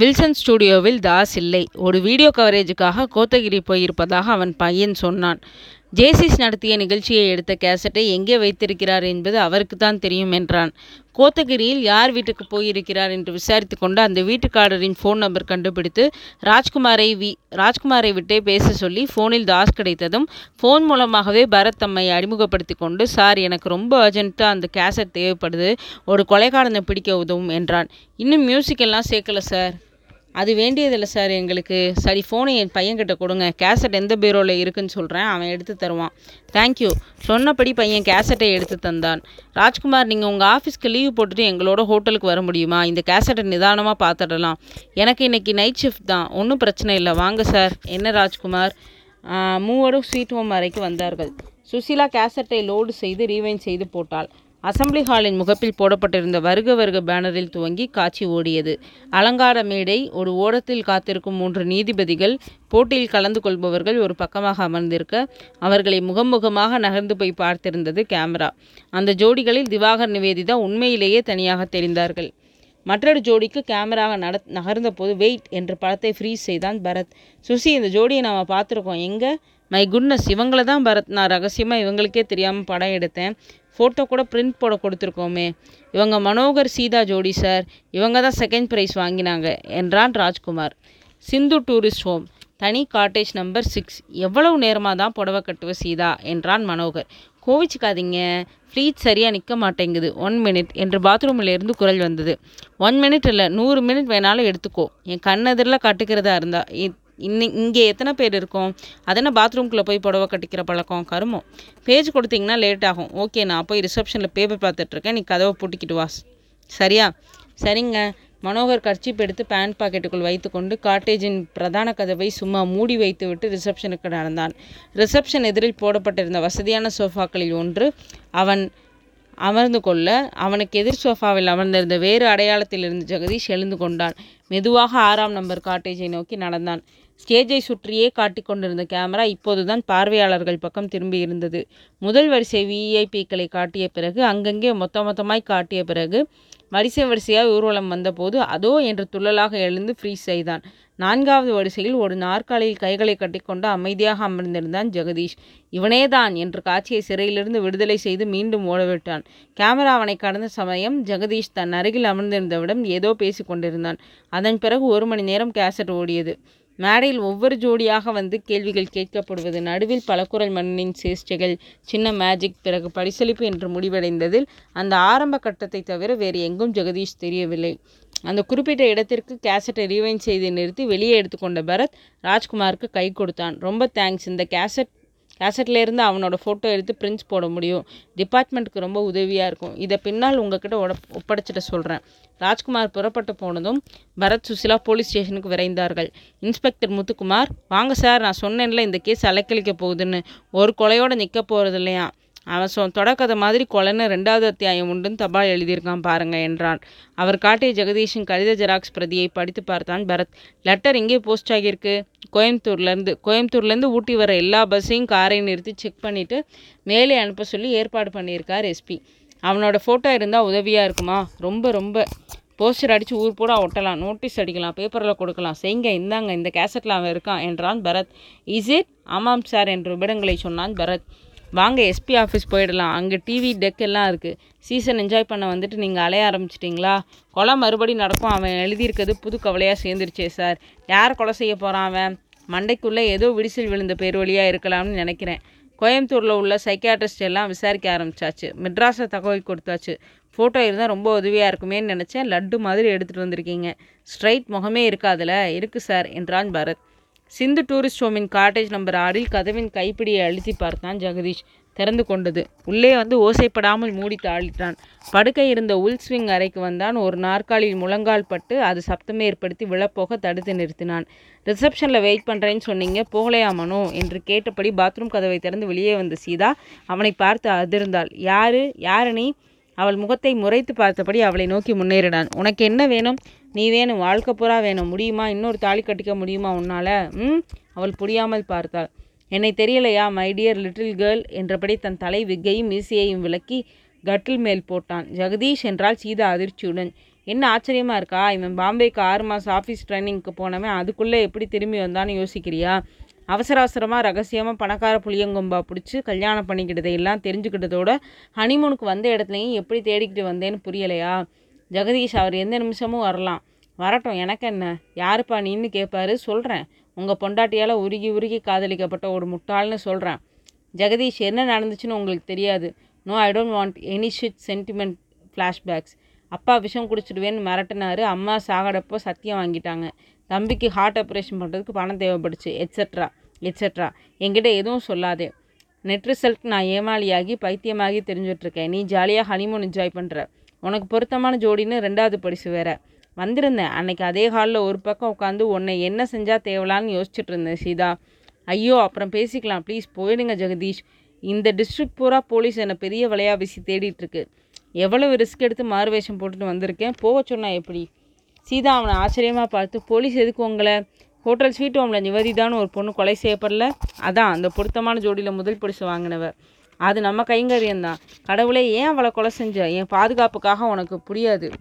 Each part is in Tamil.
வில்சன் ஸ்டுடியோவில் தாஸ் இல்லை. ஒரு வீடியோ கவரேஜுக்காக கோத்தகிரி போயிருப்பதாக அவன் பையன் சொன்னான். ஜேசிஸ் நடத்திய நிகழ்ச்சியை எடுத்த கேசட்டை எங்கே வைத்திருக்கிறார் என்பது அவருக்கு தான் தெரியும் என்றான். கோத்தகிரியில் யார் வீட்டுக்கு போயிருக்கிறார் என்று விசாரித்து கொண்டு அந்த வீட்டுக்காரரின் ஃபோன் நம்பர் கண்டுபிடித்து ராஜ்குமாரை வி ராஜ்குமாரை விட்டே பேச சொல்லி ஃபோனில் தாஸ் கிடைத்ததும் ஃபோன் மூலமாகவே பரத் தம்மை அறிமுகப்படுத்தி கொண்டு சார் எனக்கு ரொம்ப அர்ஜென்ட்டாக அந்த கேசட் தேவைப்படுது. ஒரு கொலைகாரனை பிடிக்க உதவும் என்றான். இன்னும் மியூசிக் எல்லாம் சேர்க்கல சார். அது வேண்டியதில்லை சார் எங்களுக்கு. சரி ஃபோனை என் பையன்கிட்ட கொடுங்க. கேசட் எந்த பீரோவில் இருக்குன்னு சொல்கிறேன் அவன் எடுத்து தருவான். தேங்க்யூ சொன்னபடி பையன் கேசட்டை எடுத்து தந்தான். ராஜ்குமார் நீங்கள் உங்கள் ஆஃபீஸ்க்கு லீவ் போட்டுட்டு எங்களோட ஹோட்டலுக்கு வர முடியுமா? இந்த கேசட்டை நிதானமாக பார்த்துடலாம் எனக்கு இன்றைக்கி நைட் ஷிஃப்ட் தான். ஒன்றும் பிரச்சனை இல்லை. வாங்க சார். என்ன ராஜ்குமார்? மூவரும் ஸ்வீட் ஹோம் அறைக்கு வந்தார்கள். சுசிலா கேசட்டை லோடு செய்து ரீவைன் செய்து போட்டாள். அசெம்பிளி ஹாலின் முகப்பில் போடப்பட்டிருந்த வருக வருக பேனரில் துவங்கி காட்சி ஓடியது. அலங்கார மேடை ஒரு ஓரத்தில் காத்திருக்கும் மூன்று நீதிபதிகள் போட்டியில் கலந்து கொள்பவர்கள் ஒரு பக்கமாக அமர்ந்திருக்க அவர்களை முகமுகமாக நகர்ந்து போய் பார்த்திருந்தது கேமரா. அந்த ஜோடிகளில் திவாகர் நிவேதிதா உண்மையிலேயே தனியாக தெரிந்தார்கள். மற்றொரு ஜோடிக்கு கேமராக நட நகர்ந்த போது வெயிட் என்று படத்தை ஃப்ரீஸ் செய்தான் பரத். சுசி இந்த ஜோடியை நாம் பார்த்துருக்கோம். எங்கே? மை குட்னஸ் இவங்கள தான் பரத். நான் ரகசியமாக இவங்களுக்கே தெரியாமல் படம் எடுத்தேன். ஃபோட்டோ கூட பிரிண்ட் போட கொடுத்துருக்கோமே. இவங்க மனோகர் சீதா ஜோடி சார் இவங்க தான் செகண்ட் ப்ரைஸ் வாங்கினாங்க என்றான் ராஜ்குமார். சிந்து டூரிஸ்ட் ஹோம் தனி காட்டேஜ் நம்பர் சிக்ஸ் எவ்வளவு நேரமாக தான் புடவை கட்டுவ சீதா என்றான் மனோகர். கோவிச்சுக்காதீங்க. ஃப்ளீட் சரியாக நிற்க மாட்டேங்குது. ஒன் மினிட் என்று பாத்ரூமில் இருந்து குரல் வந்தது. ஒன் மினிட் இல்லை நூறு மினிட் வேணாலும் எடுத்துக்கோ. என் கண்ணெதிரில் கட்டுக்கிறதா இருந்தா இ- இன்னி இங்கே எத்தனை பேர் இருக்கோம்? அதென்ன பாத்ரூம்குள்ளே போய் புடவை கட்டிக்கிற பழக்கம்? கருமம் பேஜ் கொடுத்தீங்கன்னா லேட் ஆகும். ஓகே நான் போய் ரிசப்ஷனில் பேப்பர் பார்த்துட்ருக்கேன் நீ கதவை பூட்டிக்கிட்டு வாஸ் சரியா? சரிங்க. மனோகர் கர்ச்சிப் எடுத்து பேண்ட் பாக்கெட்டுக்குள் வைத்துக்கொண்டு காட்டேஜின் பிரதான கதவை சும்மா மூடி வைத்துவிட்டு ரிசப்ஷனுக்கு நடந்தான். ரிசப்ஷன் எதிரில் போடப்பட்டிருந்த வசதியான சோஃபாக்களில் ஒன்று அவன் அமர்ந்து கொள்ள அவனுக்கு எதிர் சோஃபாவில் அமர்ந்திருந்த வேறு அடையாளத்தில் இருந்து ஜெகதீஷ் எழுந்து கொண்டான். மெதுவாக ஆறாம் நம்பர் காட்டேஜை நோக்கி நடந்தான். ஸ்டேஜை சுற்றியே காட்டிக் கொண்டிருந்த கேமரா இப்போதுதான் பார்வையாளர்கள் பக்கம் திரும்பி இருந்தது. முதல் வரிசை விஐபிக்களை காட்டிய பிறகு அங்கங்கே மொத்த மொத்தமாய் காட்டிய பிறகு வரிசை வரிசையாக ஊர்வலம் வந்தபோது அதோ என்று துள்ளலாக எழுந்து ஃப்ரீஸ் செய்தான். நான்காவது வரிசையில் ஒரு நாற்காலியில் கைகளை கட்டிக்கொண்டு அமைதியாக அமர்ந்திருந்தான் ஜெகதீஷ். இவனேதான்! என்று காட்சியை சிறையிலிருந்து விடுதலை செய்து மீண்டும் ஓடவிட்டான். கேமரா அவனை கடந்த சமயம் ஜெகதீஷ் தன் அருகில் அமர்ந்திருந்தவிடம் ஏதோ பேசிக்கொண்டிருந்தான் அதன் பிறகு ஒரு மணி நேரம் கேசட் ஓடியது. மேடையில் ஒவ்வொரு ஜோடியாக வந்து கேள்விகள் கேட்கப்படுவது. நடுவில் பலக்குரல் மன்னனின் சேஷ்டைகள் சின்ன மேஜிக் பிறகு பரிசளிப்பு என்று முடிவடைந்ததில் அந்த ஆரம்ப கட்டத்தை தவிர வேறு எங்கும் ஜெகதீஷ் தெரியவில்லை. அந்த குறிப்பிட்ட இடத்திற்கு கேசட்டை ரீவைன் செய்து நிறுத்தி வெளியே எடுத்துக்கொண்ட பரத் ராஜ்குமாருக்கு கை கொடுத்தான். ரொம்ப தேங்க்ஸ் இந்த கேசட் கேசட்ல இருந்து அவனோட ஃபோட்டோ எடுத்து பிரிண்ட்ஸ் போட முடியும். டிபார்ட்மெண்ட்டுக்கு ரொம்ப உதவியாக இருக்கும். இதை பின்னால் உங்ககிட்ட உட ஒப்படைச்சிட சொல்கிறேன் ராஜ்குமார் புறப்பட்டு போனதும் பரத் சுசிலா போலீஸ் ஸ்டேஷனுக்கு விரைந்தார்கள். இன்ஸ்பெக்டர் முத்துக்குமார் வாங்க சார் நான் சொன்னேன்ல இந்த கேஸ் அலைக்கழிக்க போகுதுன்னு. ஒரு கொலையோடு நிற்க போகிறது இல்லையா அவன் சொ தொடக்கதை மாதிரி கொலைன்னு ரெண்டாவது அத்தியாயம் உண்டுன்னு தபால் எழுதியிருக்கான் பாருங்க என்றான். அவர் காட்டிய ஜெகதீஷின் கடித ஜெராக்ஸ் பிரதியை படித்து பார்த்தான் பரத். லெட்டர் எங்கே போஸ்ட் ஆகியிருக்கு? கோயம்புத்தூர்லேருந்து கோயம்புத்தூர்லேருந்து ஊட்டி வர எல்லா பஸ்ஸையும் காரையும் நிறுத்தி செக் பண்ணிவிட்டு மேலே அனுப்ப சொல்லி ஏற்பாடு பண்ணியிருக்கார் எஸ்பி அவனோட ஃபோட்டோ இருந்தால் உதவியாக இருக்குமா? ரொம்ப ரொம்ப. போஸ்டர் அடித்து ஊர் பூரா ஒட்டலாம். நோட்டீஸ் அடிக்கலாம் பேப்பரில் கொடுக்கலாம். செய்ங்க இந்தாங்க இந்த கேசட்டில் அவன் இருக்கான் என்றான் பரத். Is it? ஆமாம் சார் என்று விபடங்களை சொன்னான் பரத். வாங்க எஸ்பி ஆஃபீஸ் போயிடலாம். அங்கே டிவி டெக் எல்லாம் இருக்குது சீசன் என்ஜாய் பண்ண வந்துட்டு நீங்கள் அலைய ஆரம்பிச்சிட்டிங்களா? கொலை மறுபடி நடக்கும். அவன் எழுதியிருக்கிறது புது கவலையாக சேர்ந்துருச்சே சார் யார் கொலை செய்ய போகிறான் அவன்? மண்டைக்குள்ளே ஏதோ விடிசல் விழுந்த பேர் வழியாக இருக்கலாம்னு நினைக்கிறேன். கோயம்புத்தூரில் உள்ள சைக்கியாட்ரிஸ்ட் எல்லாம் விசாரிக்க ஆரம்பிச்சாச்சு. மெட்ராஸை தகவல் கொடுத்தாச்சு. ஃபோட்டோ இருந்தால் ரொம்ப உதவியாக இருக்குமேன்னு நினச்சேன். லட்டு மாதிரி எடுத்துகிட்டு வந்திருக்கீங்க. ஸ்ட்ரைட் முகமே இருக்காதுல. இருக்குது சார் என்றான் பரத். சிந்து டூரிஸ்ட் ஹோமின் காட்டேஜ் நம்பர் ஆறில் கதவின் கைப்பிடியை அழுத்தி பார்த்தான் ஜெகதீஷ். திறந்து கொண்டது. உள்ளே வந்து ஓசைப்படாமல் மூடி தாளிட்டான். படுக்கை இருந்த உள் ஸ்விங் அறைக்கு வந்தான். ஒரு நாற்காலியில் முழங்கால் பட்டு அது சப்தமே ஏற்படுத்தி விழப்போக தடுத்து நிறுத்தினான். ரிசப்ஷனில் வெயிட் பண்ணுறேன்னு சொன்னீங்க. போகலையாமனோ என்று கேட்டபடி பாத்ரூம் கதவை திறந்து வெளியே வந்த சீதா அவனை பார்த்து அதிர்ந்தாள். யாரு? யாரு நீ அவள் முகத்தை முறைத்து பார்த்தபடி அவளை நோக்கி முன்னேறினான். உனக்கு என்ன வேணும்? நீ வேணும் வாழ்க்கை பூரா வேணும். முடியுமா? இன்னொரு தாலி கட்டிக்க முடியுமா உன்னால்? ம் அவள் புரியாமல் பார்த்தாள். என்னை தெரியலையா மை டியர் லிட்டில் கேர்ள் என்றபடி தன் தலை விக்கையும் மீசையையும் விலக்கி கட்டில் மேல் போட்டான். ஜெகதீஷ் என்றால் சீதா அதிர்ச்சியுடன். என்ன ஆச்சரியமாக இருக்கா? இவன் பாம்பேக்கு ஆறு மாதம் ஆஃபீஸ் ட்ரைனிங்க்கு போனவன். அதுக்குள்ளே எப்படி திரும்பி வந்தான்னு யோசிக்கிறியா? அவசர அவசரமாக ரகசியமாக பணக்கார புளியங்கொம்பா பிடிச்சி கல்யாணம் பண்ணிக்கிட்டதை எல்லாம் தெரிஞ்சுக்கிட்டதோட ஹனிமூனுக்கு வந்த இடத்துலையும் எப்படி தேடிக்கிட்டு வந்தேன்னு புரியலையா? ஜெகதீஷ் அவர் எந்த நிமிஷமும் வரலாம். வரட்டும் எனக்கு என்ன? யாருப்பா நீன்னு கேட்பாரு சொல்கிறேன் உங்கள் பொண்டாட்டியால் உருகி உருகி காதலிக்கப்பட்ட ஒரு முட்டாள்னு சொல்கிறேன் ஜெகதீஷ் என்ன நடந்துச்சுன்னு உங்களுக்கு தெரியாது. No I don't want any shit sentiment flashbacks அப்பா விஷம் குடிச்சிடுவேன்னு மிரட்டினாரு. அம்மா சாகடப்போ சத்தியம் வாங்கிட்டாங்க. தம்பிக்கு ஹார்ட் ஆப்ரேஷன் பண்ணுறதுக்கு பணம் தேவைப்படுச்சு எட்ஸட்ரா எட்ஸெட்ரா என்கிட்ட எதுவும் சொல்லாதே. நெட் ரிசல்ட் நான் ஏமாளியாகி பைத்தியமாகி தெரிஞ்சுட்ருக்கேன். நீ ஜாலியாக ஹனிமூன் என்ஜாய் பண்ணுற உனக்கு பொருத்தமான ஜோடின்னு ரெண்டாவது பரிசு வேற. வந்திருந்தேன். அன்னைக்கு அதே ஹாலில் ஒரு பக்கம் உட்காந்து உன்னை என்ன செஞ்சால் தேவலான்னு யோசிச்சுட்டு இருந்தேன் சீதா. ஐயோ அப்புறம் பேசிக்கலாம். ப்ளீஸ் போயிடுங்க ஜெகதீஷ். இந்த டிஸ்ட்ரிக்ட் பூரா போலீஸ் என்னை பெரிய விளையா வீசி தேடிட்டுருக்கு எவ்வளவு ரிஸ்க் எடுத்து மாறுவேஷம் போட்டுட்டு வந்திருக்கேன்? போக சொன்னா எப்படி? சீதா அவனை ஆச்சரியமாக பார்த்து போலீஸ் எதுக்கு உங்களை? ஹோட்டல் ஸ்வீட் ஹோமில் நிவதிதான்னு ஒரு பொண்ணு கொலை செய்யப்படல. அதான் அந்த பொருத்தமான ஜோடியில் முதல் பரிசு வாங்கினவ. அது நம்ம கைங்கரியம்தான். கடவுளே ஏன் அவளை கொலை செஞ்ச? என் பாதுகாப்புக்காக உனக்கு புரியாது.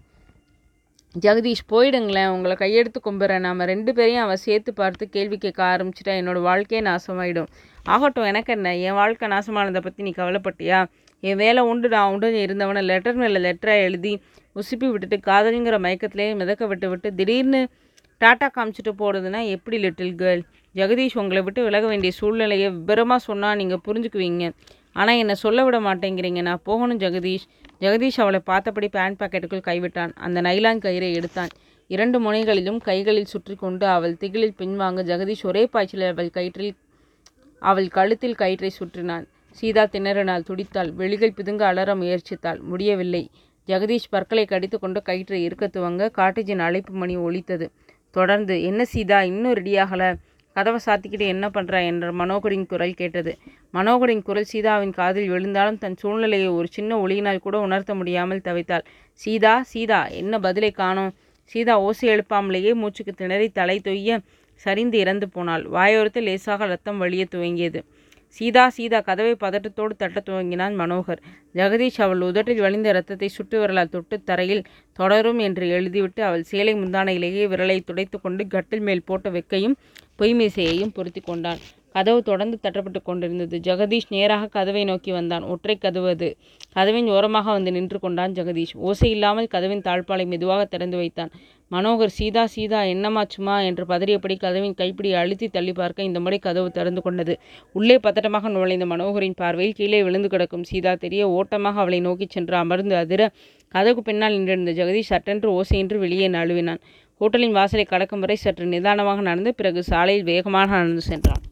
ஜெகதீஷ் போயிடுங்களேன். உங்களை கையெடுத்து கும்பிட்றேன். நாம் ரெண்டு பேரையும் அவன் சேர்த்து பார்த்து கேள்வி கேட்க ஆரம்பிச்சிட்டா என்னோட வாழ்க்கையே நாசமாயிடும். ஆகட்டும் எனக்கு என்ன? என் வாழ்க்கை நாசமானதை பற்றி நீ கவலைப்பட்டியா? என் வேலை உண்டு நான் உண்டு இருந்தவனை லெட்டர் மேலே லெட்டராக எழுதி உசுப்பி விட்டுட்டு காதலிங்கிற மயக்கத்திலே மிதக்க விட்டு விட்டு திடீர்னு டாட்டா காமிச்சிட்டு போகிறதுனா எப்படி லிட்டில் கேர்ள்? ஜெகதீஷ் உங்களை விட்டு விலக வேண்டிய சூழ்நிலையை விபரமாக சொன்னால் நீங்கள் புரிஞ்சுக்குவீங்க. ஆனால் என்னை சொல்ல விட மாட்டேங்கிறீங்க. நான் போகணும் ஜெகதீஷ். ஜெகதீஷ் அவளை பார்த்தபடி பேண்ட் பாக்கெட்டுக்குள் கைவிட்டான். அந்த நைலான் கயிறை எடுத்தான். இரண்டு முனைகளிலும் கைகளில் சுற்றி கொண்டு அவள் திகிலில் பின்வாங்க ஜெகதீஷ் ஒரே பாய்ச்சலில் அவள் கயிற்றில் அவள் கழுத்தில் கயிற்றை சுற்றினான். சீதா திணறினாள் துடித்தாள். வெளிகள் பிதுங்க அலற முயற்சித்தாள். முடியவில்லை. ஜெகதீஷ் பற்களை கடித்து கொண்டு கயிற்றை இருக்க துவங்க காட்டேஜின் அழைப்பு மணி ஒலித்தது. தொடர்ந்து என்ன சீதா இன்னும் ரெடியாகல கதவை சாத்திக்கிட்டு என்ன பண்ணுற என்ற மனோகரின் குரல் கேட்டது. மனோகரின் குரல் சீதாவின் காதில் விழுந்தாலும் தன் சூழ்நிலையை ஒரு சின்ன ஒளியினால் கூட உணர்த்த முடியாமல் தவித்தாள். சீதா சீதா என்ன பதிலை காணோம்? சீதா ஓசை எழுப்பாமலேயே மூச்சுக்கு திணறி தலை தொய்ய சரிந்து இறந்து போனாள். வாயோரத்தில் லேசாக ரத்தம் வழிய துவங்கியது. சீதா சீதா கதவை பதட்டத்தோடு தட்டத் துவங்கினான் மனோகர். ஜெகதீஷ் அவள் உதட்டில் வழிந்த ரத்தத்தை சுட்டு விரலால் தொட்டு தரையில் தொடரும் என்று எழுதிவிட்டு அவள் சேலை முந்தானையிலேயே விரலை துடைத்து கொண்டு கட்டில் மேல் போட்ட வெக்கையும் பொய்மீசையையும் பொருத்தி கொண்டான். கதவு தொடர்ந்து தட்டப்பட்டு கொண்டிருந்தது. ஜெகதீஷ் நேராக கதவை நோக்கி வந்தான். ஒற்றை கதவு அது. கதவின் ஓரமாக வந்து நின்று கொண்டான் ஜெகதீஷ். ஓசை இல்லாமல் கதவின் தாழ்பாலை மெதுவாக திறந்து வைத்தான். மனோகர் சீதா சீதா என்னமாச்சுமா என்று பதறியபடி கதவின் கைப்பிடி அழுத்தி தள்ளி பார்க்க இந்த முறை கதவு திறந்து கொண்டது. உள்ளே பதட்டமாக நுழைந்த மனோகரின் பார்வையில் கீழே விழுந்து கிடக்கும் சீதா தெரிய ஓட்டமாக அவளை நோக்கிச் சென்று அமர்ந்து அதிர கதவுக்கு பின்னால் நின்றிருந்த ஜெகதீஷ் சட்டென்று ஓசையின்றி வெளியே நழுவினான். ஹோட்டலின் வாசலை கடக்கும் வரை சற்று நிதானமாக நடந்து பிறகு சாலையில் வேகமாக நடந்து சென்றான்.